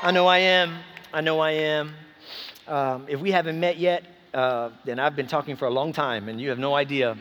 I know I am. I know I am. Um, if we haven't met yet, uh, then I've been talking for a long time, and you have no idea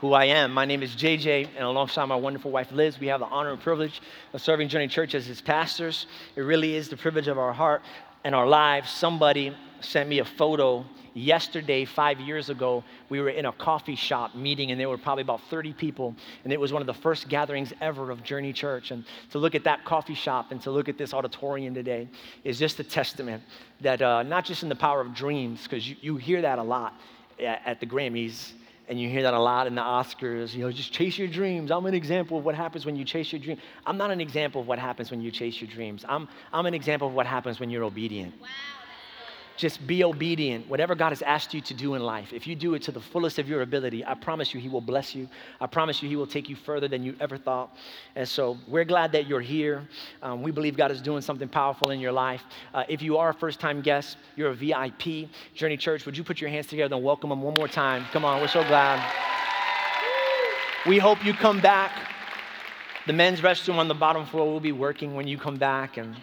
who I am. My name is JJ, and alongside my wonderful wife Liz, we have the honor and privilege of serving Journey Church as its pastors. It really is the privilege of our heart and our lives. Somebody sent me a photo yesterday, five years ago, we were in a coffee shop meeting, and there were probably about 30 people, and it was one of the first gatherings ever of Journey Church. And to look at that coffee shop and to look at this auditorium today is just a testament that uh, not just in the power of dreams, because you, you hear that a lot at, at the Grammys, and you hear that a lot in the Oscars, you know, just chase your dreams. I'm an example of what happens when you chase your dream. I'm not an example of what happens when you chase your dreams. I'm, I'm an example of what happens when you're obedient. Wow. Just be obedient. Whatever God has asked you to do in life, if you do it to the fullest of your ability, I promise you He will bless you. I promise you He will take you further than you ever thought. And so we're glad that you're here. Um, we believe God is doing something powerful in your life. Uh, if you are a first time guest, you're a VIP, Journey Church, would you put your hands together and welcome them one more time? Come on, we're so glad. We hope you come back. The men's restroom on the bottom floor will be working when you come back. And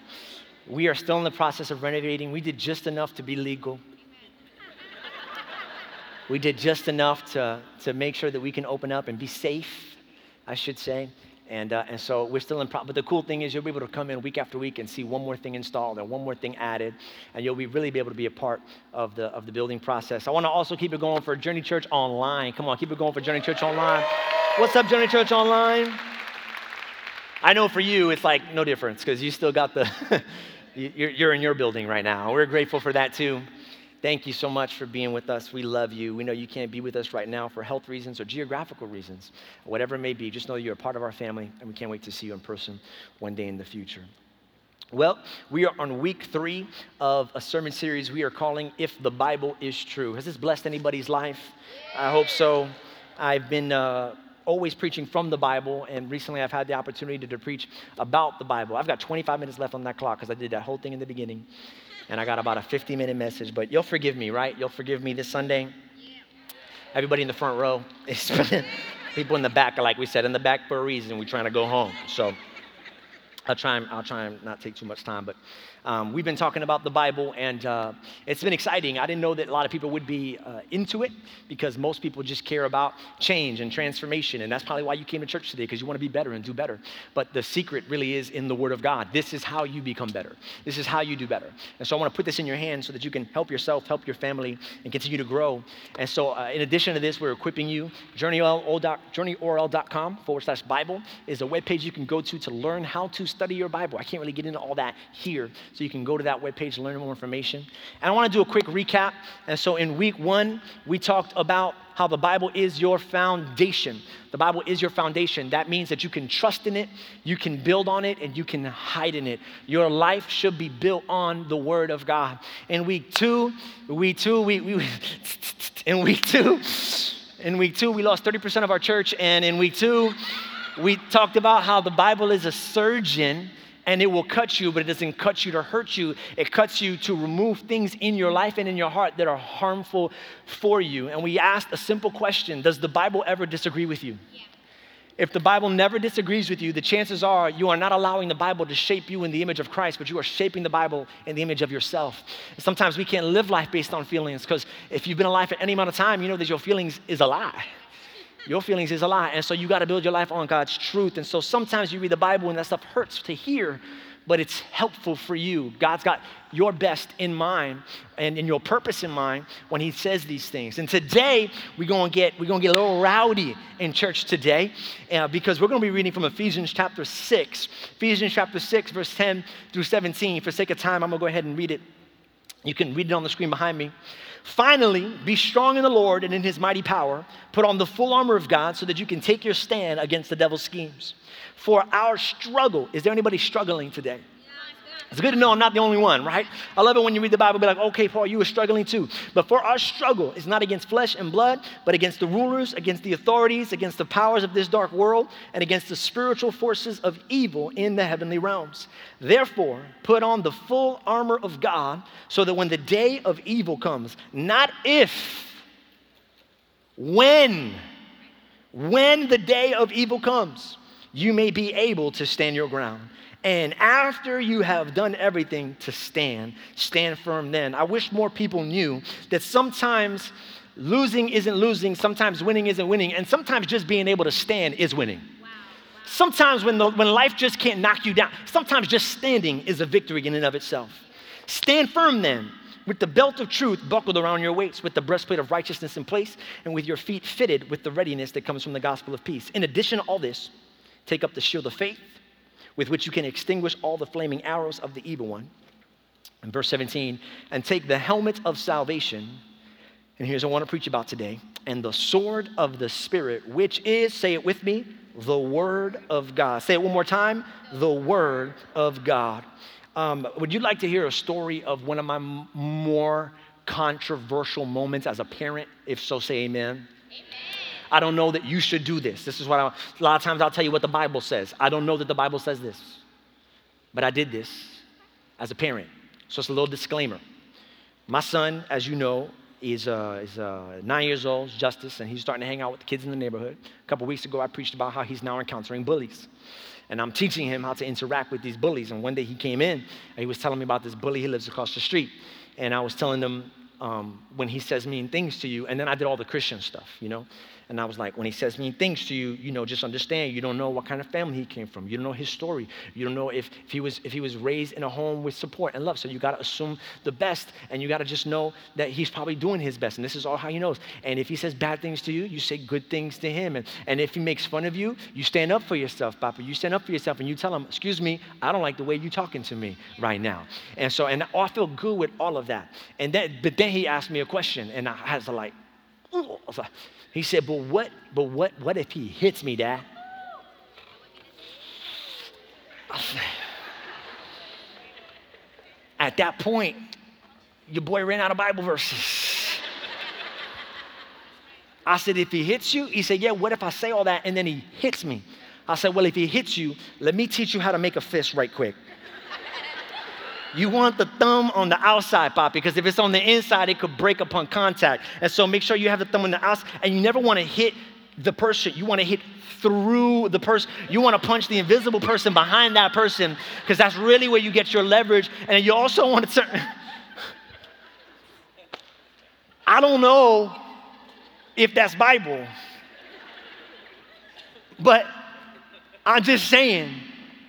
we are still in the process of renovating. We did just enough to be legal. We did just enough to, to make sure that we can open up and be safe, I should say. And, uh, and so we're still in, pro- but the cool thing is you'll be able to come in week after week and see one more thing installed and one more thing added, and you'll be really be able to be a part of the, of the building process. I want to also keep it going for Journey Church Online. Come on, keep it going for Journey Church Online. What's up, Journey Church Online? I know for you, it's like no difference because you still got the, you're in your building right now. We're grateful for that too. Thank you so much for being with us. We love you. We know you can't be with us right now for health reasons or geographical reasons, whatever it may be. Just know you're a part of our family, and we can't wait to see you in person one day in the future. Well, we are on week three of a sermon series we are calling If the Bible is True. Has this blessed anybody's life? I hope so. I've been. Uh, always preaching from the Bible, and recently I've had the opportunity to, to preach about the Bible. I've got 25 minutes left on that clock because I did that whole thing in the beginning, and I got about a 50 minute message. But you'll forgive me, right? You'll forgive me this Sunday. Everybody in the front row, people in the back are like we said in the back for a reason. We're trying to go home, so I'll try and I'll try and not take too much time, but. Um, we've been talking about the Bible, and uh, it's been exciting. I didn't know that a lot of people would be uh, into it because most people just care about change and transformation, and that's probably why you came to church today because you want to be better and do better. But the secret really is in the Word of God. This is how you become better. This is how you do better. And so I want to put this in your hands so that you can help yourself, help your family, and continue to grow. And so, uh, in addition to this, we're equipping you. JourneyORL.com forward slash Bible is a webpage you can go to to learn how to study your Bible. I can't really get into all that here so you can go to that webpage and learn more information. And I want to do a quick recap. And so in week one, we talked about how the Bible is your foundation. The Bible is your foundation. That means that you can trust in it, you can build on it, and you can hide in it. Your life should be built on the Word of God. In week two, week two, we, we in week two, in week two, we lost 30% of our church, and in week two, we talked about how the Bible is a surgeon and it will cut you, but it doesn't cut you to hurt you. It cuts you to remove things in your life and in your heart that are harmful for you. And we asked a simple question Does the Bible ever disagree with you? Yeah. If the Bible never disagrees with you, the chances are you are not allowing the Bible to shape you in the image of Christ, but you are shaping the Bible in the image of yourself. And sometimes we can't live life based on feelings because if you've been alive for any amount of time, you know that your feelings is a lie. Your feelings is a lie. And so you got to build your life on God's truth. And so sometimes you read the Bible and that stuff hurts to hear, but it's helpful for you. God's got your best in mind and in your purpose in mind when he says these things. And today we're to get we're to get a little rowdy in church today uh, because we're to be reading from Ephesians chapter 6. Ephesians chapter 6 verse 10 through 17. For sake of time, I'm to go ahead and read it. You can read it on the screen behind me. Finally, be strong in the Lord and in his mighty power. Put on the full armor of God so that you can take your stand against the devil's schemes. For our struggle, is there anybody struggling today? It's good to know I'm not the only one, right? I love it when you read the Bible, be like, okay, Paul, you were struggling too. But for our struggle is not against flesh and blood, but against the rulers, against the authorities, against the powers of this dark world, and against the spiritual forces of evil in the heavenly realms. Therefore, put on the full armor of God, so that when the day of evil comes, not if, when, when the day of evil comes, you may be able to stand your ground. And after you have done everything to stand, stand firm then. I wish more people knew that sometimes losing isn't losing, sometimes winning isn't winning, and sometimes just being able to stand is winning. Sometimes when, the, when life just can't knock you down, sometimes just standing is a victory in and of itself. Stand firm then, with the belt of truth buckled around your waist, with the breastplate of righteousness in place, and with your feet fitted with the readiness that comes from the gospel of peace. In addition to all this, take up the shield of faith with which you can extinguish all the flaming arrows of the evil one. In verse 17, and take the helmet of salvation. And here's what I want to preach about today. And the sword of the Spirit, which is, say it with me, the Word of God. Say it one more time the Word of God. Um, would you like to hear a story of one of my m- more controversial moments as a parent? If so, say amen. I don't know that you should do this. This is what I, a lot of times I'll tell you what the Bible says. I don't know that the Bible says this, but I did this as a parent. So it's a little disclaimer. My son, as you know, is, uh, is uh, nine years old, Justice, and he's starting to hang out with the kids in the neighborhood. A couple weeks ago, I preached about how he's now encountering bullies. And I'm teaching him how to interact with these bullies. And one day he came in and he was telling me about this bully he lives across the street. And I was telling him um, when he says mean things to you, and then I did all the Christian stuff, you know. And I was like, when he says mean things to you, you know, just understand you don't know what kind of family he came from. You don't know his story. You don't know if, if, he, was, if he was raised in a home with support and love. So you got to assume the best and you got to just know that he's probably doing his best. And this is all how he knows. And if he says bad things to you, you say good things to him. And, and if he makes fun of you, you stand up for yourself, Papa. You stand up for yourself and you tell him, excuse me, I don't like the way you're talking to me right now. And so, and I feel good with all of that. And then, but then he asked me a question and I had to like, he said, But what, but what, what if he hits me, Dad? At that point, your boy ran out of Bible verses. I said, if he hits you, he said, yeah, what if I say all that and then he hits me? I said, well, if he hits you, let me teach you how to make a fist right quick. You want the thumb on the outside, Pop, because if it's on the inside, it could break upon contact. And so make sure you have the thumb on the outside, and you never want to hit the person. You want to hit through the person. You want to punch the invisible person behind that person, because that's really where you get your leverage. And you also want to turn. I don't know if that's Bible, but I'm just saying,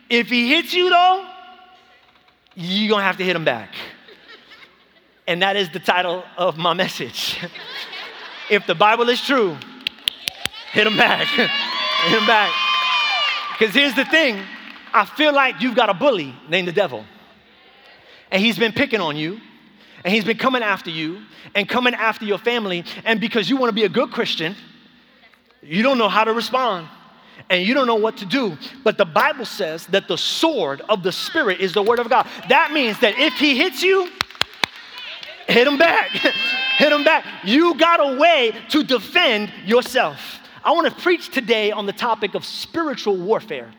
if he hits you though, you're gonna have to hit him back. And that is the title of my message. if the Bible is true, hit him back. hit him back. Because here's the thing I feel like you've got a bully named the devil. And he's been picking on you, and he's been coming after you, and coming after your family. And because you wanna be a good Christian, you don't know how to respond and you don't know what to do. But the Bible says that the sword of the Spirit is the Word of God. That means that if He hits you, hit him back. hit him back. You got a way to defend yourself. I want to preach today on the topic of spiritual warfare.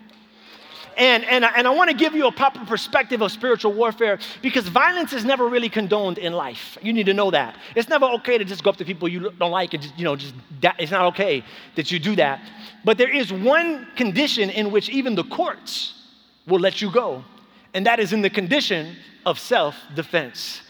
And, and, and I want to give you a proper perspective of spiritual warfare because violence is never really condoned in life. You need to know that. It's never okay to just go up to people you don't like and just, you know, just, it's not okay that you do that. But there is one condition in which even the courts will let you go, and that is in the condition of self defense.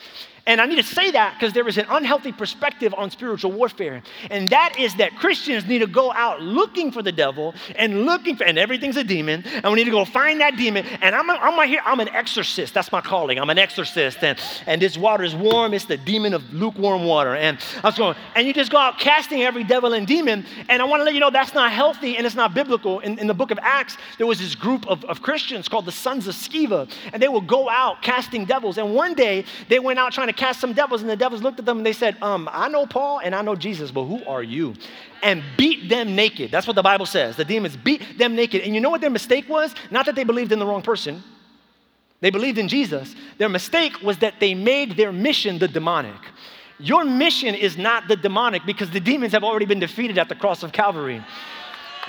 And I need to say that because there is an unhealthy perspective on spiritual warfare. And that is that Christians need to go out looking for the devil and looking for, and everything's a demon. And we need to go find that demon. And I'm, I'm right here, I'm an exorcist. That's my calling. I'm an exorcist. And, and this water is warm. It's the demon of lukewarm water. And I was going, and you just go out casting every devil and demon. And I want to let you know that's not healthy and it's not biblical. In, in the book of Acts, there was this group of, of Christians called the sons of Sceva. And they would go out casting devils. And one day they went out trying to cast some devils, and the devils looked at them and they said, um, I know Paul and I know Jesus, but who are you? And beat them naked. That's what the Bible says. The demons beat them naked. And you know what their mistake was? Not that they believed in the wrong person. They believed in Jesus. Their mistake was that they made their mission the demonic. Your mission is not the demonic because the demons have already been defeated at the cross of Calvary.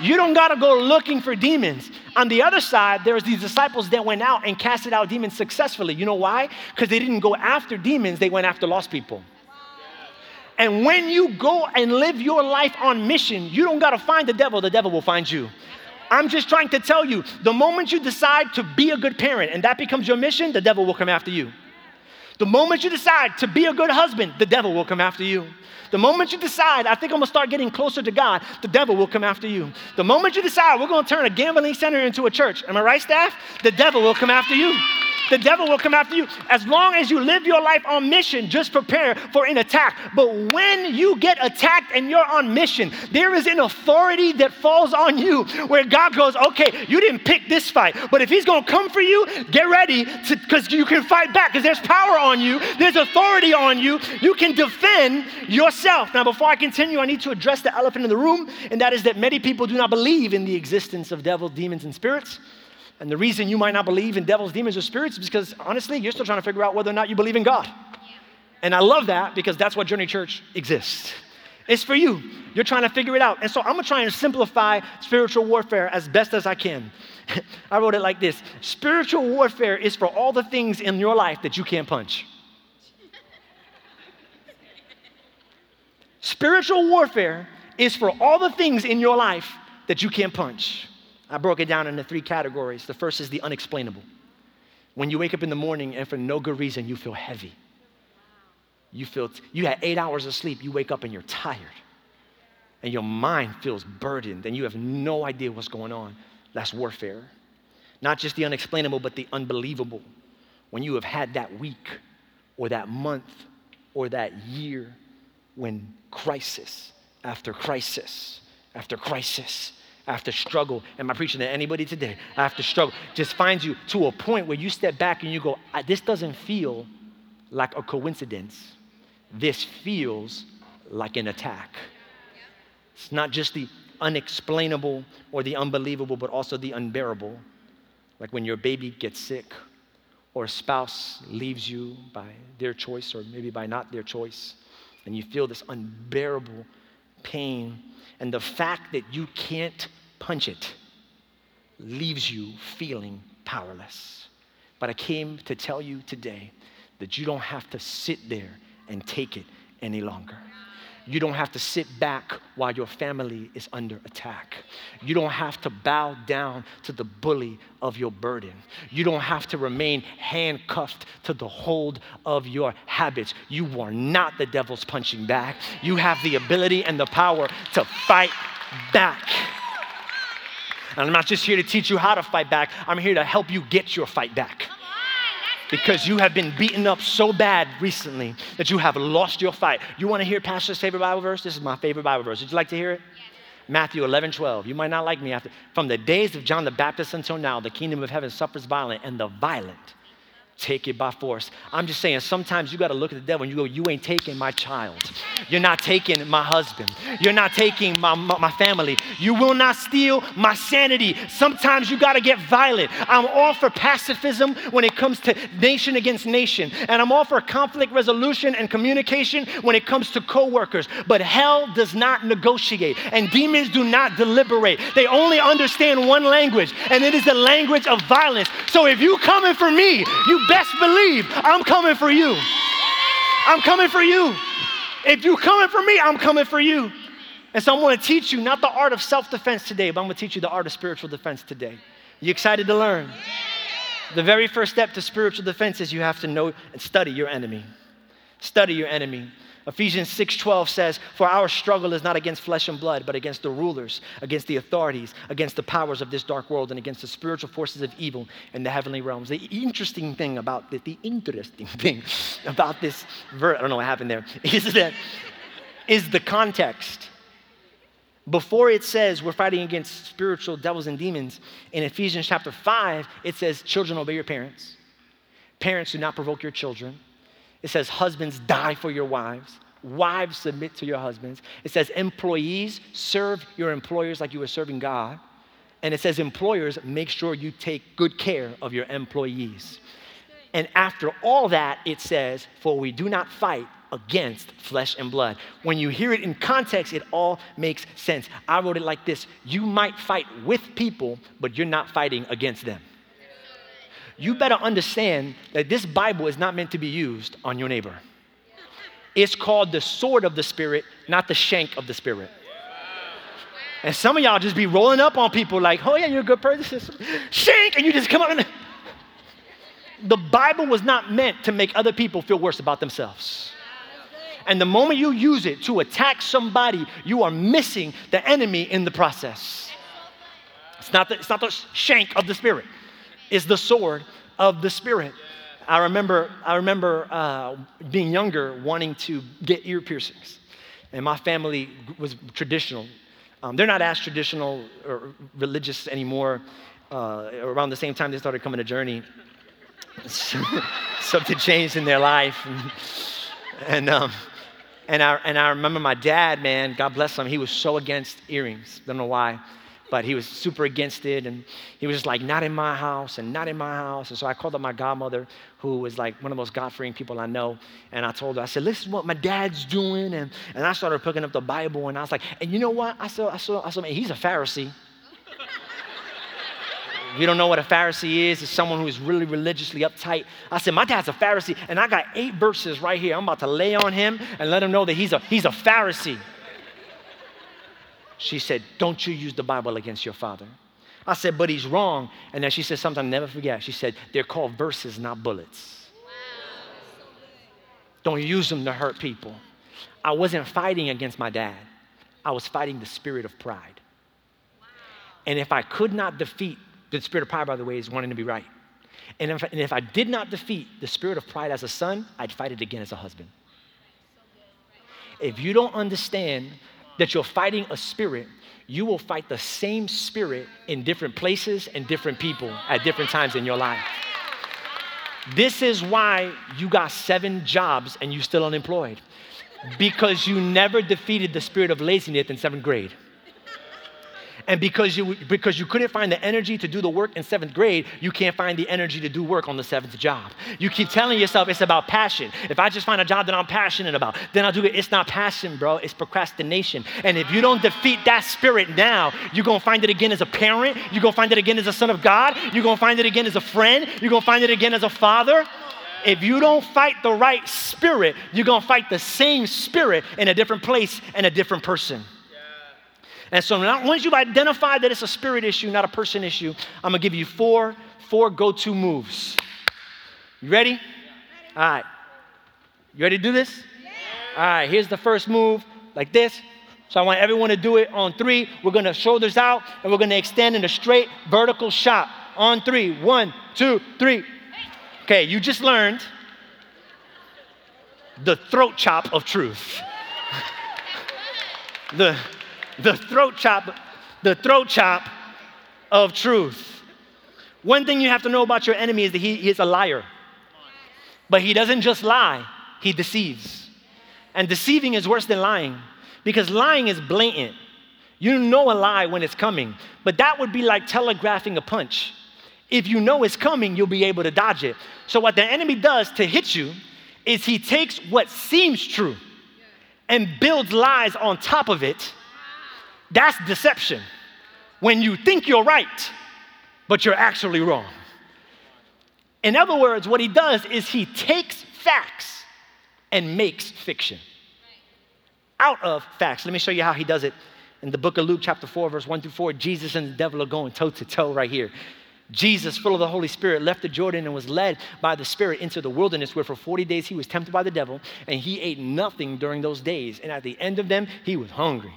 You don't got to go looking for demons. On the other side, there's these disciples that went out and casted out demons successfully. You know why? Because they didn't go after demons, they went after lost people. And when you go and live your life on mission, you don't got to find the devil, the devil will find you. I'm just trying to tell you the moment you decide to be a good parent and that becomes your mission, the devil will come after you. The moment you decide to be a good husband, the devil will come after you. The moment you decide, I think I'm gonna start getting closer to God, the devil will come after you. The moment you decide, we're gonna turn a gambling center into a church, am I right, staff? The devil will come after you the devil will come after you. As long as you live your life on mission, just prepare for an attack. But when you get attacked and you're on mission, there is an authority that falls on you where God goes, okay, you didn't pick this fight, but if he's gonna come for you, get ready because you can fight back because there's power on you, there's authority on you, you can defend yourself. Now, before I continue, I need to address the elephant in the room, and that is that many people do not believe in the existence of devils, demons, and spirits. And the reason you might not believe in devils, demons, or spirits is because honestly, you're still trying to figure out whether or not you believe in God. And I love that because that's what Journey Church exists. It's for you. You're trying to figure it out. And so I'm gonna try and simplify spiritual warfare as best as I can. I wrote it like this Spiritual warfare is for all the things in your life that you can't punch. Spiritual warfare is for all the things in your life that you can't punch. I broke it down into three categories. The first is the unexplainable. When you wake up in the morning and for no good reason you feel heavy. You feel t- you had 8 hours of sleep, you wake up and you're tired. And your mind feels burdened and you have no idea what's going on. That's warfare. Not just the unexplainable, but the unbelievable. When you have had that week or that month or that year when crisis after crisis after crisis after struggle, am I preaching to anybody today? After struggle, just finds you to a point where you step back and you go, This doesn't feel like a coincidence. This feels like an attack. It's not just the unexplainable or the unbelievable, but also the unbearable. Like when your baby gets sick or a spouse leaves you by their choice or maybe by not their choice, and you feel this unbearable pain and the fact that you can't punch it leaves you feeling powerless. But I came to tell you today that you don't have to sit there and take it any longer. You don't have to sit back while your family is under attack. You don't have to bow down to the bully of your burden. You don't have to remain handcuffed to the hold of your habits. You are not the devil's punching bag. You have the ability and the power to fight back. And I'm not just here to teach you how to fight back, I'm here to help you get your fight back because you have been beaten up so bad recently that you have lost your fight. You want to hear Pastor's favorite Bible verse? This is my favorite Bible verse. Would you like to hear it? Matthew 11, 12. You might not like me after. From the days of John the Baptist until now, the kingdom of heaven suffers violent, and the violent take it by force. I'm just saying, sometimes you got to look at the devil and you go, You ain't taking my child. You're not taking my husband. You're not taking my, my, my family. You will not steal my sanity. Sometimes you got to get violent. I'm all for pacifism when it comes to nation against nation. And I'm all for conflict resolution and communication when it comes to coworkers. But hell does not negotiate, and demons do not deliberate. They only understand one language, and it is the language of violence. So if you coming for me, you best believe I'm coming for you. I'm coming for you. If you're coming for me, I'm coming for you. And so I'm going to teach you not the art of self defense today, but I'm going to teach you the art of spiritual defense today. You excited to learn? The very first step to spiritual defense is you have to know and study your enemy. Study your enemy. Ephesians 6:12 says, "For our struggle is not against flesh and blood, but against the rulers, against the authorities, against the powers of this dark world, and against the spiritual forces of evil in the heavenly realms." The interesting thing about this, the interesting thing about this verse, I don't know what happened there, is that is the context. Before it says we're fighting against spiritual devils and demons, in Ephesians chapter 5, it says, Children, obey your parents. Parents, do not provoke your children. It says, Husbands, die for your wives. Wives, submit to your husbands. It says, Employees, serve your employers like you were serving God. And it says, Employers, make sure you take good care of your employees. And after all that, it says, For we do not fight against flesh and blood. When you hear it in context, it all makes sense. I wrote it like this You might fight with people, but you're not fighting against them. You better understand that this Bible is not meant to be used on your neighbor. It's called the sword of the Spirit, not the shank of the Spirit. And some of y'all just be rolling up on people like, oh yeah, you're a good person. Shank, and you just come and. The Bible was not meant to make other people feel worse about themselves. And the moment you use it to attack somebody, you are missing the enemy in the process. It's not the, it's not the shank of the Spirit, it's the sword of the Spirit. I remember, I remember uh, being younger, wanting to get ear piercings. And my family was traditional. Um, they're not as traditional or religious anymore. Uh, around the same time they started coming to Journey, something changed in their life. And, and, um, and, I, and I remember my dad, man, God bless him, he was so against earrings. Don't know why but he was super against it. And he was just like, not in my house and not in my house. And so I called up my godmother, who was like one of the most God fearing people I know. And I told her, I said, listen what my dad's doing. And, and I started picking up the Bible. And I was like, and you know what? I saw, I saw, I saw, he's a Pharisee. you don't know what a Pharisee is, it's someone who is really religiously uptight. I said, My dad's a Pharisee, and I got eight verses right here. I'm about to lay on him and let him know that he's a, he's a Pharisee. She said, Don't you use the Bible against your father. I said, But he's wrong. And then she said something I'll never forget. She said, They're called verses, not bullets. Don't use them to hurt people. I wasn't fighting against my dad, I was fighting the spirit of pride. And if I could not defeat the spirit of pride, by the way, is wanting to be right. And if, and if I did not defeat the spirit of pride as a son, I'd fight it again as a husband. If you don't understand that you're fighting a spirit, you will fight the same spirit in different places and different people at different times in your life. This is why you got seven jobs and you're still unemployed. Because you never defeated the spirit of laziness in seventh grade. And because you, because you couldn't find the energy to do the work in seventh grade, you can't find the energy to do work on the seventh job. You keep telling yourself it's about passion. If I just find a job that I'm passionate about, then I'll do it. It's not passion, bro. It's procrastination. And if you don't defeat that spirit now, you're going to find it again as a parent. You're going to find it again as a son of God. You're going to find it again as a friend. You're going to find it again as a father. If you don't fight the right spirit, you're going to fight the same spirit in a different place and a different person. And so now, once you've identified that it's a spirit issue, not a person issue, I'm gonna give you four, four go-to moves. You ready? All right. You ready to do this? All right, here's the first move, like this. So I want everyone to do it on three. We're gonna shoulders out and we're gonna extend in a straight vertical shot. On three. One, two, three. Okay, you just learned the throat chop of truth. the the throat chop, the throat chop of truth. One thing you have to know about your enemy is that he, is a liar. But he doesn't just lie, he deceives. And deceiving is worse than lying because lying is blatant. You know a lie when it's coming, but that would be like telegraphing a punch. If you know it's coming, you'll be able to dodge it. So, what the enemy does to hit you is he takes what seems true and builds lies on top of it that's deception. When you think you're right, but you're actually wrong. In other words, what he does is he takes facts and makes fiction out of facts. Let me show you how he does it. In the book of Luke, chapter 4, verse 1 through 4, Jesus and the devil are going toe to toe right here. Jesus, full of the Holy Spirit, left the Jordan and was led by the Spirit into the wilderness, where for 40 days he was tempted by the devil, and he ate nothing during those days. And at the end of them, he was hungry.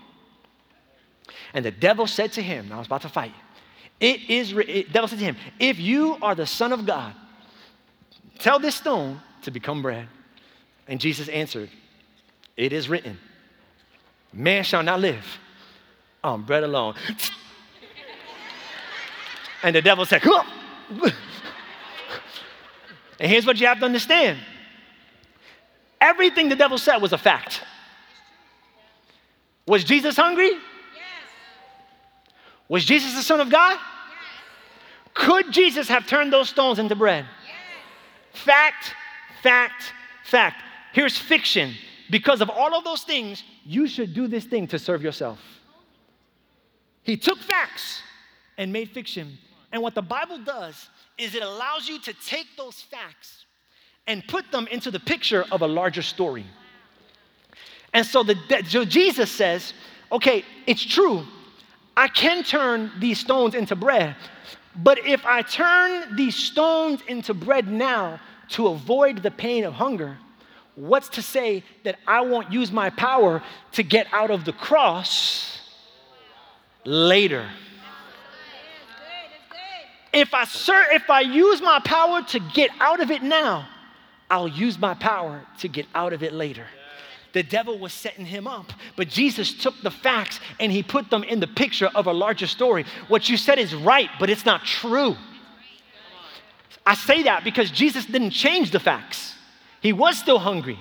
And the devil said to him, I was about to fight. It is, it, devil said to him, if you are the son of God, tell this stone to become bread. And Jesus answered, it is written, man shall not live on bread alone. and the devil said, Huh. and here's what you have to understand. Everything the devil said was a fact. Was Jesus hungry? Was Jesus the Son of God? Yes. Could Jesus have turned those stones into bread? Yes. Fact, fact, fact. Here's fiction. Because of all of those things, you should do this thing to serve yourself. He took facts and made fiction. And what the Bible does is it allows you to take those facts and put them into the picture of a larger story. And so, the, so Jesus says, okay, it's true. I can turn these stones into bread, but if I turn these stones into bread now to avoid the pain of hunger, what's to say that I won't use my power to get out of the cross later? If I, ser- if I use my power to get out of it now, I'll use my power to get out of it later. The devil was setting him up, but Jesus took the facts and he put them in the picture of a larger story. What you said is right, but it's not true. I say that because Jesus didn't change the facts. He was still hungry.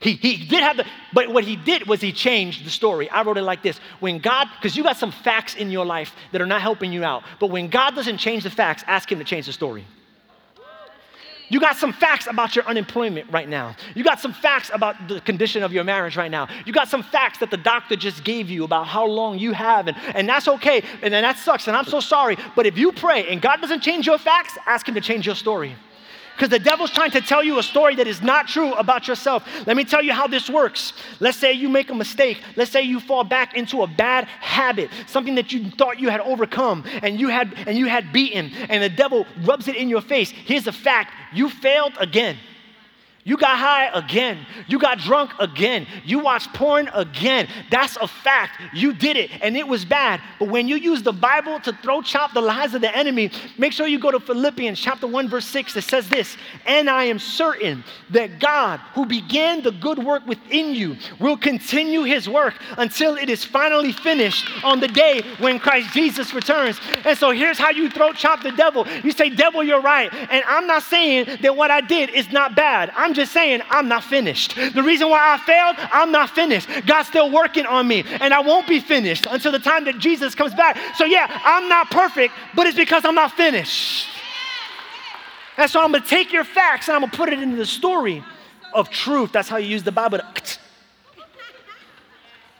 He, he did have the, but what he did was he changed the story. I wrote it like this When God, because you got some facts in your life that are not helping you out, but when God doesn't change the facts, ask him to change the story. You got some facts about your unemployment right now. You got some facts about the condition of your marriage right now. You got some facts that the doctor just gave you about how long you have, and, and that's okay, and, and that sucks, and I'm so sorry. But if you pray and God doesn't change your facts, ask Him to change your story because the devil's trying to tell you a story that is not true about yourself. Let me tell you how this works. Let's say you make a mistake. Let's say you fall back into a bad habit, something that you thought you had overcome and you had and you had beaten, and the devil rubs it in your face. Here's the fact: you failed again. You got high again. You got drunk again. You watched porn again. That's a fact. You did it and it was bad. But when you use the Bible to throw chop the lies of the enemy, make sure you go to Philippians chapter 1 verse 6 that says this, "And I am certain that God, who began the good work within you, will continue his work until it is finally finished on the day when Christ Jesus returns." And so here's how you throw chop the devil. You say, "Devil, you're right." And I'm not saying that what I did is not bad. I'm just saying I'm not finished. The reason why I failed, I'm not finished. God's still working on me, and I won't be finished until the time that Jesus comes back. So, yeah, I'm not perfect, but it's because I'm not finished. And so I'm gonna take your facts and I'm gonna put it into the story of truth. That's how you use the Bible. To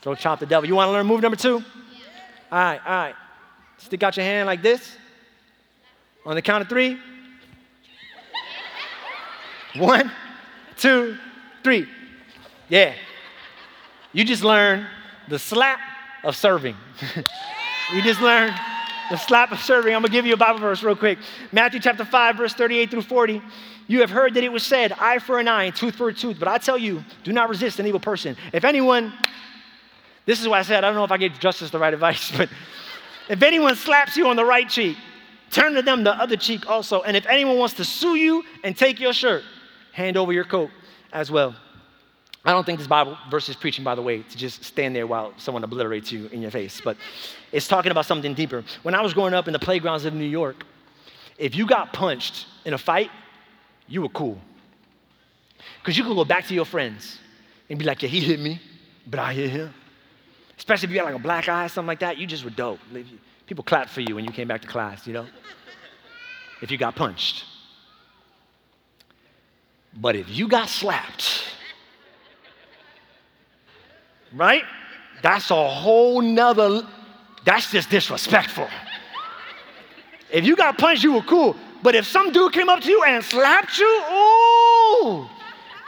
Throw chop the devil. You wanna learn move number two? All right, all right. Stick out your hand like this. On the count of three. One two, three. Yeah. You just learned the slap of serving. you just learned the slap of serving. I'm gonna give you a Bible verse real quick. Matthew chapter 5, verse 38 through 40. You have heard that it was said, eye for an eye, tooth for a tooth. But I tell you, do not resist an evil person. If anyone, this is why I said, I don't know if I gave Justice the right advice, but if anyone slaps you on the right cheek, turn to them the other cheek also. And if anyone wants to sue you and take your shirt, hand over your coat as well. I don't think this Bible verse is preaching, by the way, to just stand there while someone obliterates you in your face, but it's talking about something deeper. When I was growing up in the playgrounds of New York, if you got punched in a fight, you were cool. Because you could go back to your friends and be like, yeah, he hit me, but I hit him. Especially if you had like a black eye, or something like that, you just were dope. People clapped for you when you came back to class, you know? If you got punched. But if you got slapped, right? That's a whole nother, that's just disrespectful. If you got punched, you were cool. But if some dude came up to you and slapped you, ooh,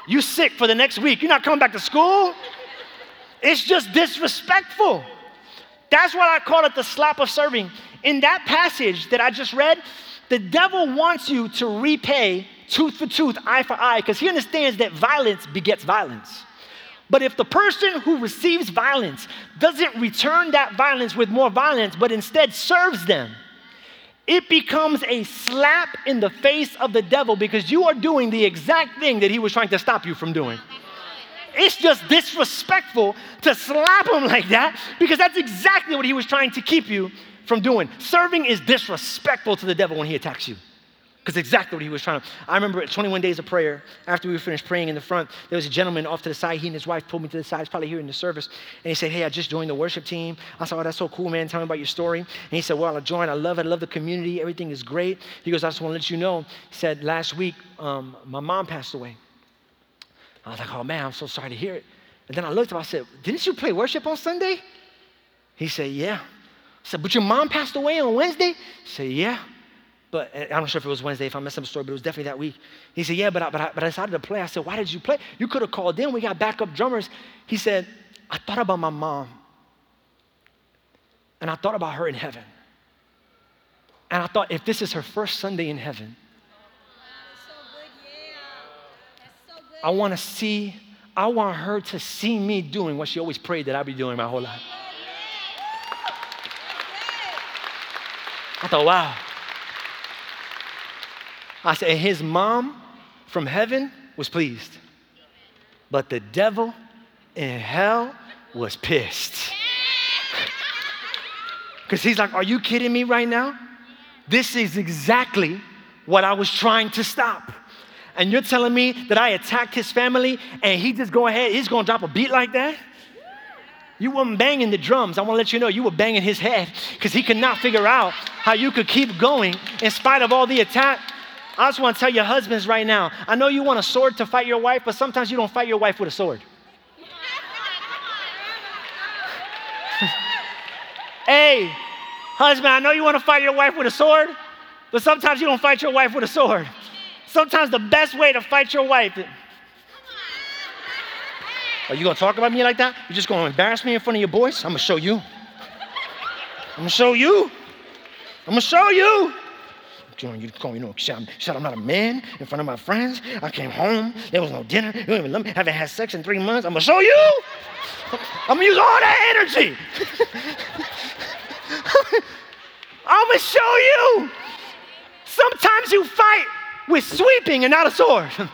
you sick for the next week. You're not coming back to school. It's just disrespectful. That's why I call it the slap of serving. In that passage that I just read, the devil wants you to repay tooth for tooth, eye for eye, because he understands that violence begets violence. But if the person who receives violence doesn't return that violence with more violence, but instead serves them, it becomes a slap in the face of the devil because you are doing the exact thing that he was trying to stop you from doing. It's just disrespectful to slap him like that because that's exactly what he was trying to keep you from doing. Serving is disrespectful to the devil when he attacks you. Because exactly what he was trying to. I remember at 21 days of prayer, after we finished praying in the front, there was a gentleman off to the side. He and his wife pulled me to the side. He's probably here in the service. And he said, Hey, I just joined the worship team. I said, Oh, that's so cool, man. Tell me about your story. And he said, Well, I joined. I love it. I love the community. Everything is great. He goes, I just want to let you know. He said, Last week, um, my mom passed away. I was like, Oh, man, I'm so sorry to hear it. And then I looked up, I said, Didn't you play worship on Sunday? He said, Yeah. I said, But your mom passed away on Wednesday? He said, Yeah but eh, I'm not sure if it was Wednesday, if I messed up the story, but it was definitely that week. He said, Yeah, but I, but I, but I decided to play. I said, Why did you play? You could have called in. We got backup drummers. He said, I thought about my mom, and I thought about her in heaven. And I thought, if this is her first Sunday in heaven, I want to see, I want her to see me doing what she always prayed that I'd be doing my whole life. I thought, wow. I said, his mom from heaven was pleased, but the devil in hell was pissed. Because he's like, Are you kidding me right now? This is exactly what I was trying to stop. And you're telling me that I attacked his family and he just go ahead, he's gonna drop a beat like that? You weren't banging the drums. I wanna let you know you were banging his head because he could not figure out how you could keep going in spite of all the attack. I just want to tell your husbands right now I know you want a sword to fight your wife, but sometimes you don't fight your wife with a sword. hey, husband, I know you want to fight your wife with a sword, but sometimes you don't fight your wife with a sword. Sometimes the best way to fight your wife. Are you gonna talk about me like that? You're just gonna embarrass me in front of your boys? I'm gonna show you. I'm gonna show you. I'm gonna show you. You know, you call me, you know, said, I'm not a man in front of my friends. I came home, there was no dinner, you don't even love me, haven't had sex in three months. I'm gonna show you. I'm gonna use all that energy. I'm gonna show you. Sometimes you fight with sweeping and not a sword.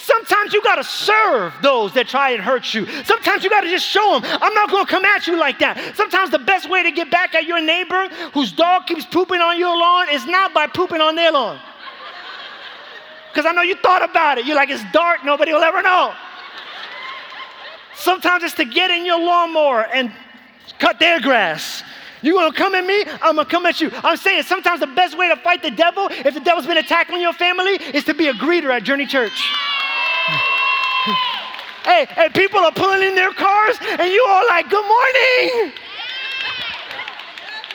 Sometimes you gotta serve those that try and hurt you. Sometimes you gotta just show them, I'm not gonna come at you like that. Sometimes the best way to get back at your neighbor whose dog keeps pooping on your lawn is not by pooping on their lawn. Because I know you thought about it. You're like, it's dark, nobody will ever know. Sometimes it's to get in your lawnmower and cut their grass. You gonna come at me? I'm gonna come at you. I'm saying sometimes the best way to fight the devil, if the devil's been attacking your family, is to be a greeter at Journey Church. Hey, people are pulling in their cars, and you all like, good morning.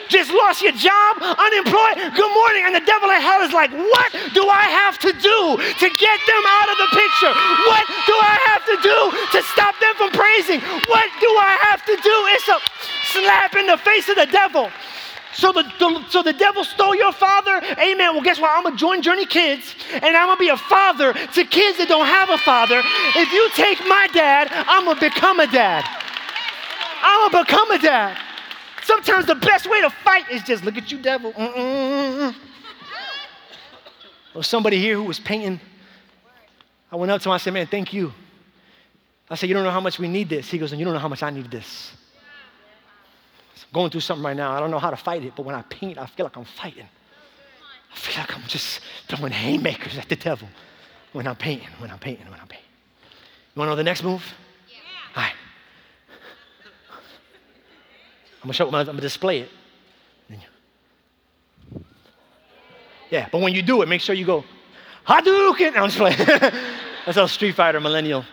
Just lost your job, unemployed, good morning. And the devil in hell is like, what do I have to do to get them out of the picture? What do I have to do to stop them from praising? What do I have to do? It's a slap in the face of the devil. So the, the, so the devil stole your father? Amen. Well, guess what? I'm to join Journey Kids and I'm going to be a father to kids that don't have a father. If you take my dad, I'm going to become a dad. I'm going to become a dad. Sometimes the best way to fight is just look at you, devil. Mm-mm-mm. Or somebody here who was painting. I went up to him, I said, Man, thank you. I said, You don't know how much we need this. He goes, And you don't know how much I need this going through something right now. I don't know how to fight it, but when I paint, I feel like I'm fighting. I feel like I'm just throwing haymakers at the devil when I'm painting, when I'm painting, when I'm painting. You wanna know the next move? Yeah. All right. I'm gonna show I'm gonna display it. Yeah, but when you do it, make sure you go, Hadouken! I'm just playing. That's our Street Fighter millennial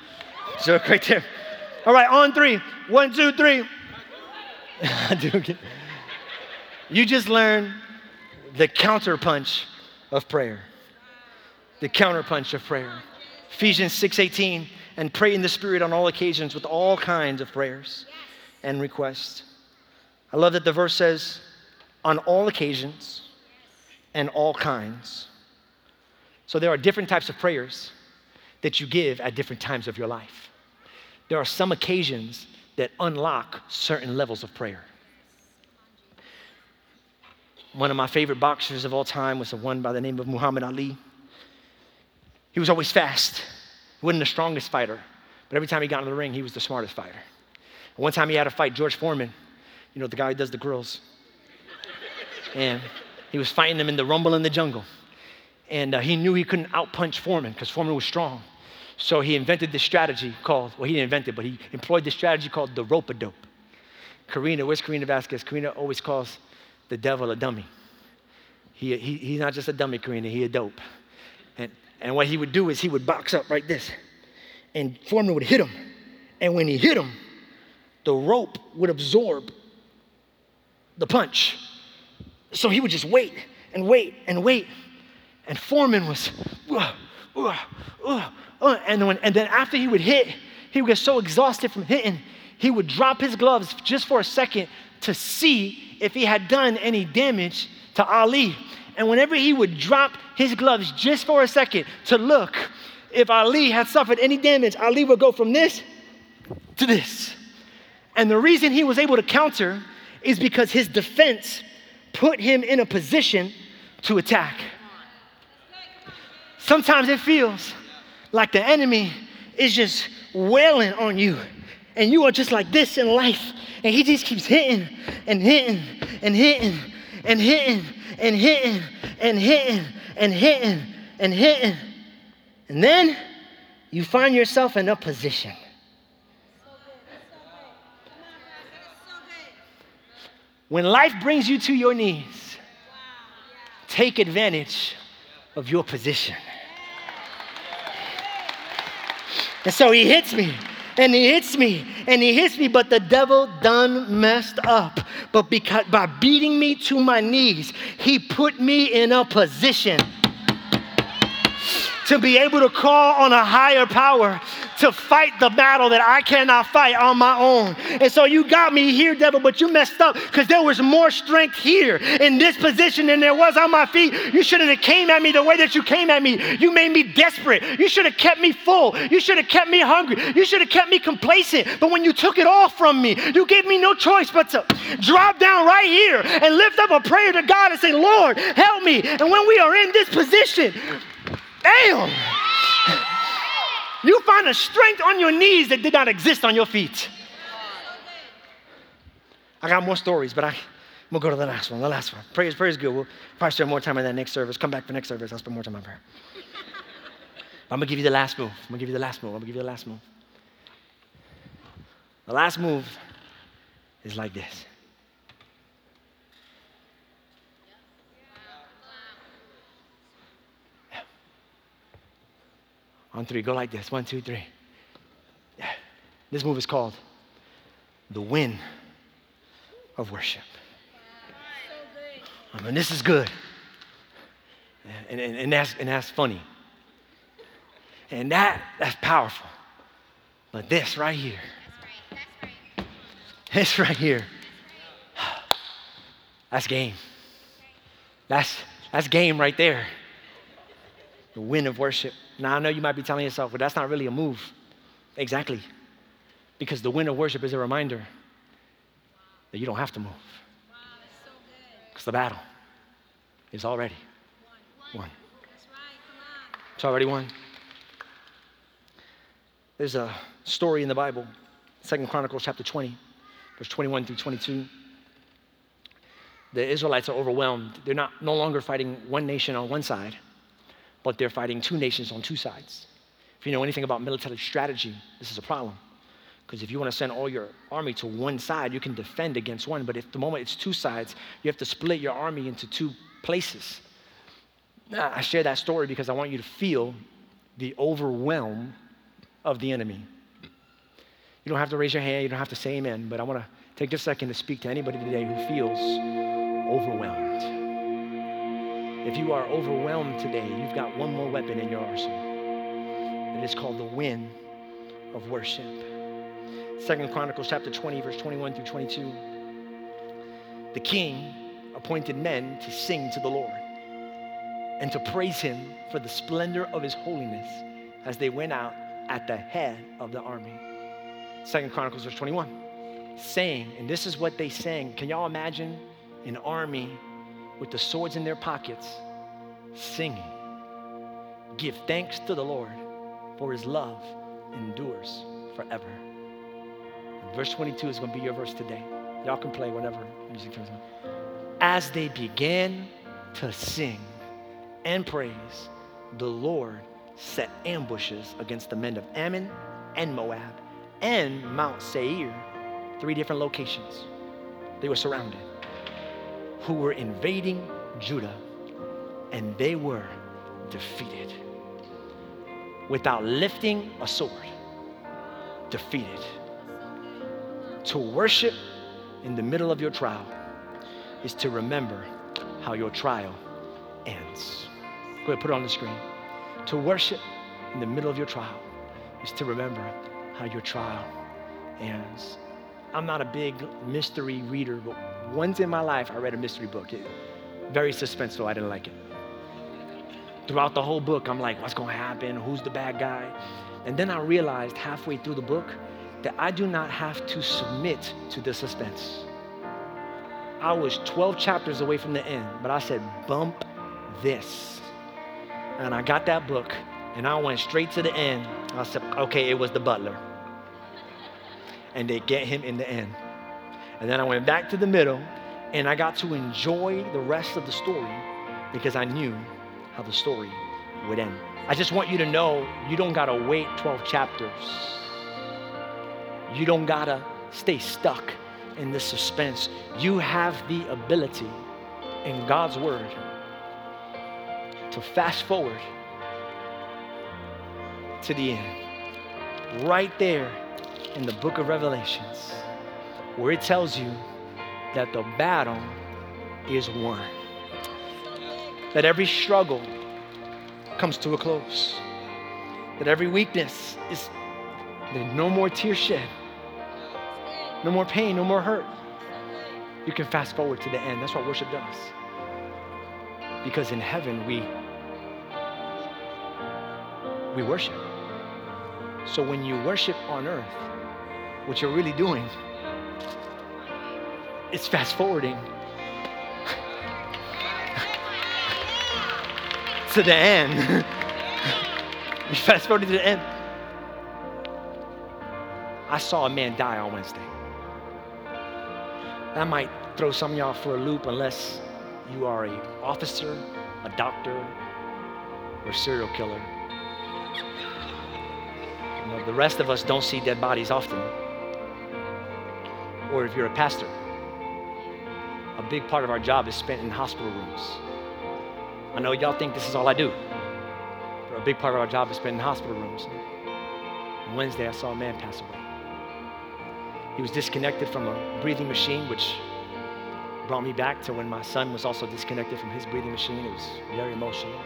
joke right there. All right, on three. One, two, three. you just learned the counterpunch of prayer. The counterpunch of prayer. Ephesians 6:18, and pray in the Spirit on all occasions with all kinds of prayers and requests. I love that the verse says, on all occasions and all kinds. So there are different types of prayers that you give at different times of your life. There are some occasions that unlock certain levels of prayer. One of my favorite boxers of all time was the one by the name of Muhammad Ali. He was always fast. He wasn't the strongest fighter, but every time he got in the ring, he was the smartest fighter. One time he had to fight George Foreman, you know, the guy who does the grills. And he was fighting him in the rumble in the jungle. And uh, he knew he couldn't outpunch Foreman because Foreman was strong. So he invented this strategy called, well, he didn't invent it, but he employed this strategy called the rope a dope. Karina, where's Karina Vasquez? Karina always calls the devil a dummy. He, he, he's not just a dummy, Karina, he a dope. And, and what he would do is he would box up like this, and Foreman would hit him. And when he hit him, the rope would absorb the punch. So he would just wait and wait and wait. And Foreman was, uh, uh, uh, uh, and, when, and then after he would hit, he would get so exhausted from hitting, he would drop his gloves just for a second to see if he had done any damage to Ali. And whenever he would drop his gloves just for a second to look if Ali had suffered any damage, Ali would go from this to this. And the reason he was able to counter is because his defense put him in a position to attack. Sometimes it feels like the enemy is just wailing on you, and you are just like this in life, and he just keeps hitting and hitting and hitting and hitting and hitting and hitting and hitting and hitting. And then you find yourself in a position. When life brings you to your knees, take advantage of your position. And so he hits me and he hits me and he hits me, but the devil done messed up. But because by beating me to my knees, he put me in a position to be able to call on a higher power to fight the battle that I cannot fight on my own. And so you got me here, devil, but you messed up because there was more strength here in this position than there was on my feet. You shouldn't have came at me the way that you came at me. You made me desperate. You should have kept me full. You should have kept me hungry. You should have kept me complacent. But when you took it all from me, you gave me no choice but to drop down right here and lift up a prayer to God and say, Lord, help me. And when we are in this position, damn. You find a strength on your knees that did not exist on your feet. I got more stories, but I, we'll go to the last one. The last one. Praise, praise good. We'll probably spend more time on that next service. Come back for next service. I'll spend more time on prayer. I'm gonna give you the last move. I'm gonna give you the last move. I'm gonna give you the last move. The last move is like this. On three, go like this. One, two, three. Yeah. This move is called the win of worship. I mean, this is good. And, and, and, that's, and that's funny. And that, that's powerful. But this right here, this right here, that's game. That's, that's game right there. The win of worship. Now, I know you might be telling yourself, well, that's not really a move. Exactly. Because the win of worship is a reminder that you don't have to move. Because the battle is already won. It's already won. There's a story in the Bible, Second Chronicles chapter 20, verse 21 through 22. The Israelites are overwhelmed. They're not no longer fighting one nation on one side but they're fighting two nations on two sides. If you know anything about military strategy, this is a problem. Because if you want to send all your army to one side, you can defend against one. But if the moment it's two sides, you have to split your army into two places. I share that story because I want you to feel the overwhelm of the enemy. You don't have to raise your hand, you don't have to say amen, but I want to take just a second to speak to anybody today who feels overwhelmed. If you are overwhelmed today, you've got one more weapon in your arsenal. It's called the wind of worship. Second Chronicles chapter 20, verse 21 through 22. The king appointed men to sing to the Lord and to praise him for the splendor of his holiness as they went out at the head of the army. Second Chronicles verse 21. Saying, and this is what they sang. Can y'all imagine an army with the swords in their pockets, singing, Give thanks to the Lord, for his love endures forever. And verse 22 is going to be your verse today. Y'all can play whenever music turns on. As they began to sing, and praise, the Lord set ambushes against the men of Ammon and Moab and Mount Seir, three different locations. They were surrounded, who were invading Judah, and they were defeated without lifting a sword. Defeated. To worship in the middle of your trial is to remember how your trial ends. Go ahead, put it on the screen. To worship in the middle of your trial is to remember how your trial ends. I'm not a big mystery reader, but once in my life I read a mystery book. It, very suspenseful, I didn't like it. Throughout the whole book, I'm like, what's gonna happen? Who's the bad guy? And then I realized halfway through the book that I do not have to submit to the suspense. I was 12 chapters away from the end, but I said, bump this. And I got that book and I went straight to the end. I said, okay, it was the butler. And they get him in the end. And then I went back to the middle and I got to enjoy the rest of the story because I knew how the story would end. I just want you to know you don't gotta wait 12 chapters. You don't gotta stay stuck in the suspense. You have the ability in God's Word to fast forward to the end. Right there in the book of Revelations, where it tells you that the battle is won. That every struggle comes to a close. That every weakness is no more tears shed, no more pain, no more hurt. You can fast forward to the end. That's what worship does. Because in heaven we we worship. So when you worship on earth, what you're really doing is fast forwarding to the end. you fast forward to the end. I saw a man die on Wednesday. That might throw some of y'all for a loop unless you are a officer, a doctor, or a serial killer. You know, the rest of us don't see dead bodies often. Or if you're a pastor, a big part of our job is spent in hospital rooms. I know y'all think this is all I do, but a big part of our job is spent in hospital rooms. On Wednesday, I saw a man pass away. He was disconnected from a breathing machine, which brought me back to when my son was also disconnected from his breathing machine. It was very emotional.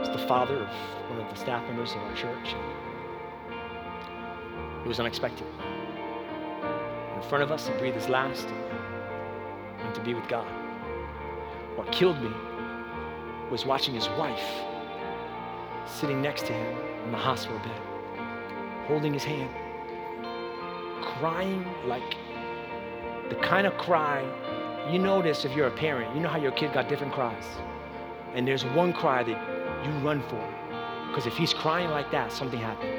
It's the father of one of the staff members of our church. It was unexpected. In front of us, he breathed his last and went to be with God. What killed me was watching his wife sitting next to him in the hospital bed, holding his hand, crying like the kind of cry you notice if you're a parent. You know how your kid got different cries. And there's one cry that you run for. Because if he's crying like that, something happened.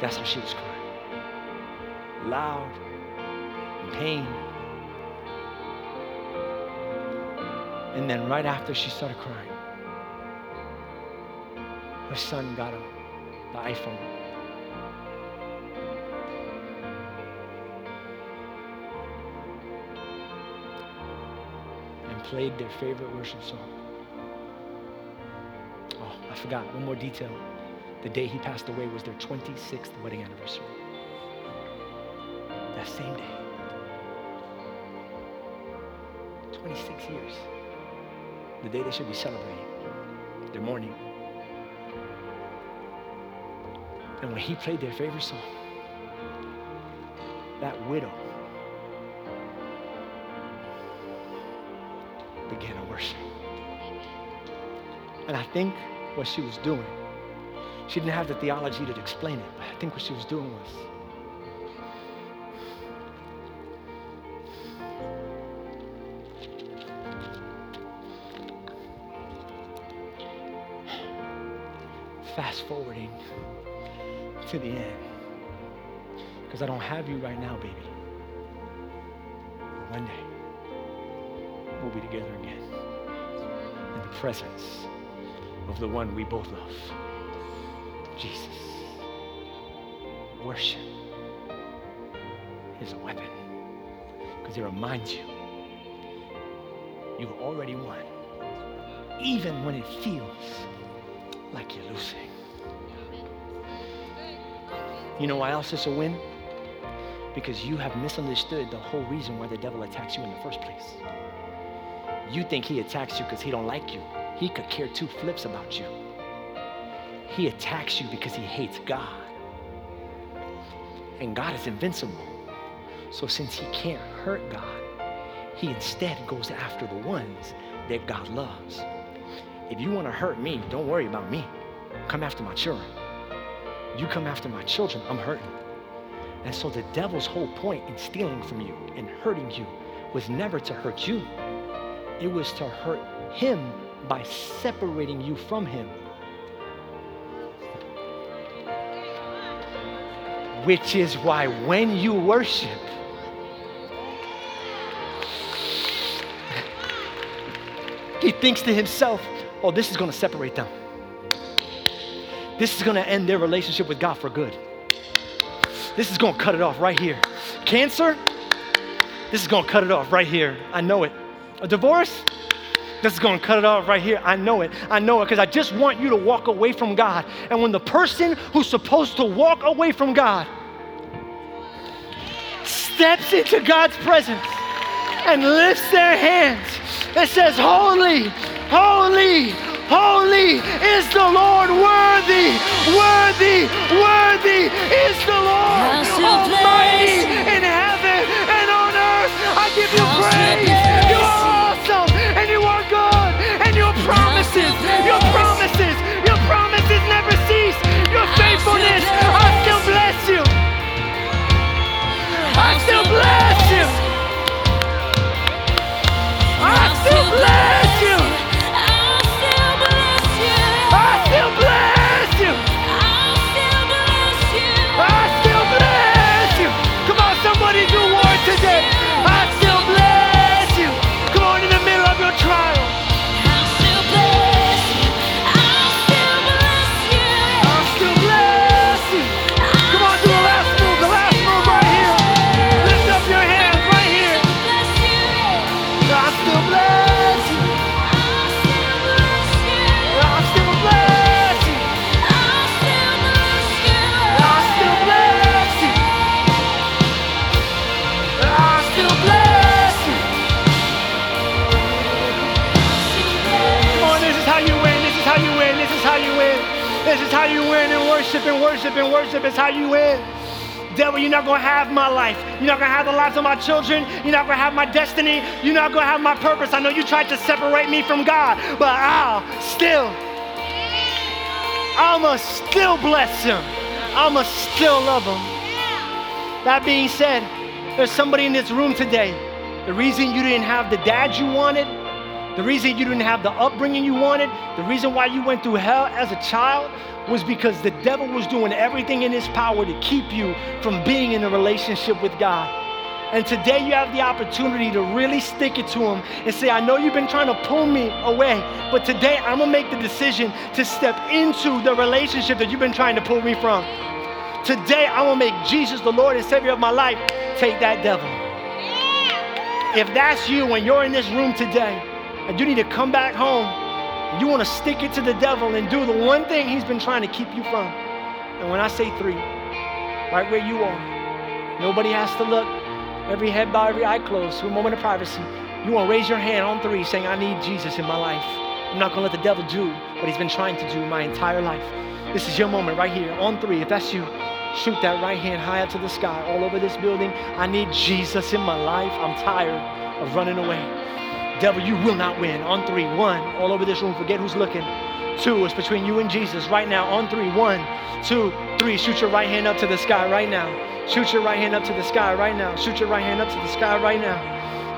That's how she was crying. Loud, in pain. And then right after she started crying, her son got a, the iPhone. And played their favorite worship song. Oh, I forgot one more detail. The day he passed away was their 26th wedding anniversary. That same day. 26 years. The day they should be celebrating. Their mourning. And when he played their favorite song, that widow began to worship. And I think what she was doing, she didn't have the theology to explain it, but I think what she was doing was fast forwarding to the end. Because I don't have you right now, baby. But one day, we'll be together again. in the presence of the one we both love, Jesus. Worship is a weapon because it reminds you you've already won, even when it feels like you're losing. You know why else it's a win? Because you have misunderstood the whole reason why the devil attacks you in the first place. You think he attacks you because he don't like you. He could care two flips about you. He attacks you because he hates God. And God is invincible. So since he can't hurt God, he instead goes after the ones that God loves. If you want to hurt me, don't worry about me. Come after my children. You come after my children, I'm hurting. And so the devil's whole point in stealing from you and hurting you was never to hurt you, it was to hurt him by separating you from him. Which is why when you worship, he thinks to himself, oh, this is going to separate them. This is going to end their relationship with God for good. This is going to cut it off right here. Cancer, this is going to cut it off right here. I know it. A divorce, this is going to cut it off right here. I know it. I know it because I just want you to walk away from God. And when the person who's supposed to walk away from God steps into God's presence and lifts their hands and says, Holy, holy, Holy is the Lord, worthy, worthy, worthy is the Lord, Almighty in heaven worship and worship is how you win. Devil, you're not gonna have my life. You're not gonna have the lives of my children. You're not gonna have my destiny. You're not gonna have my purpose. I know you tried to separate me from God, but I'll still, I'ma still bless him. I'ma still love him. That being said, there's somebody in this room today. The reason you didn't have the dad you wanted, the reason you didn't have the upbringing you wanted, the reason why you went through hell as a child was because the devil was doing everything in his power to keep you from being in a relationship with God. And today you have the opportunity to really stick it to him and say, I know you've been trying to pull me away, but today I'm gonna make the decision to step into the relationship that you've been trying to pull me from. Today I'm gonna make Jesus the Lord and Savior of my life. Take that devil. If that's you and you're in this room today and you need to come back home, you want to stick it to the devil and do the one thing he's been trying to keep you from. And when I say three, right where you are, nobody has to look, every head bowed, every eye closed, to a moment of privacy. You want to raise your hand on three saying, I need Jesus in my life. I'm not going to let the devil do what he's been trying to do my entire life. This is your moment right here on three. If that's you, shoot that right hand high up to the sky all over this building. I need Jesus in my life. I'm tired of running away. Devil, you will not win. On three, one, all over this room. Forget who's looking. Two, it's between you and Jesus right now. On three, one, two, three. Shoot your right hand up to the sky right now. Shoot your right hand up to the sky right now. Shoot your right hand up to the sky right now.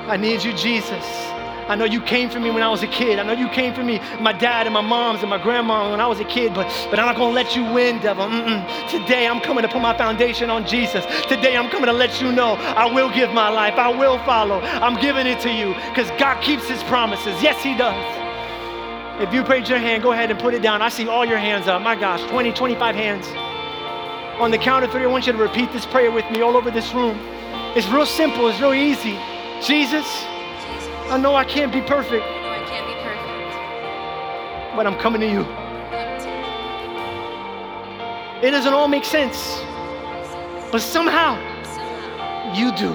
I need you, Jesus. I know you came for me when I was a kid. I know you came for me, my dad and my moms and my grandma when I was a kid, but, but I'm not gonna let you win, devil. Mm-mm. Today I'm coming to put my foundation on Jesus. Today I'm coming to let you know I will give my life. I will follow. I'm giving it to you because God keeps his promises. Yes, he does. If you raised your hand, go ahead and put it down. I see all your hands up. My gosh, 20, 25 hands. On the count of three, I want you to repeat this prayer with me all over this room. It's real simple, it's real easy. Jesus, I know I can't be perfect, I know I can't be perfect. but I'm coming to you. It doesn't all make sense, but somehow you do.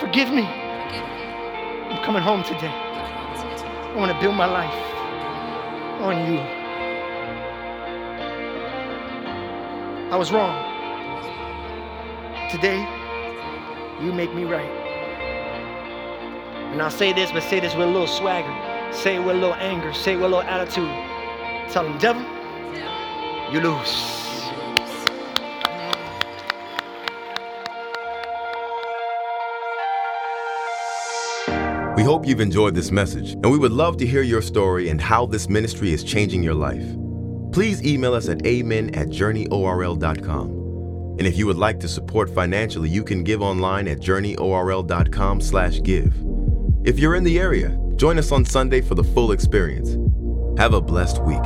Forgive me. I'm coming home today. Come home today. I want to build my life on you. I was wrong. Today, you make me right. And I'll say this, but say this with a little swagger. Say it with a little anger. Say it with a little attitude. Tell them, devil, you lose. We hope you've enjoyed this message, and we would love to hear your story and how this ministry is changing your life. Please email us at amen at journeyorl.com. And if you would like to support financially, you can give online at journeyorl.com slash give. If you're in the area, join us on Sunday for the full experience. Have a blessed week.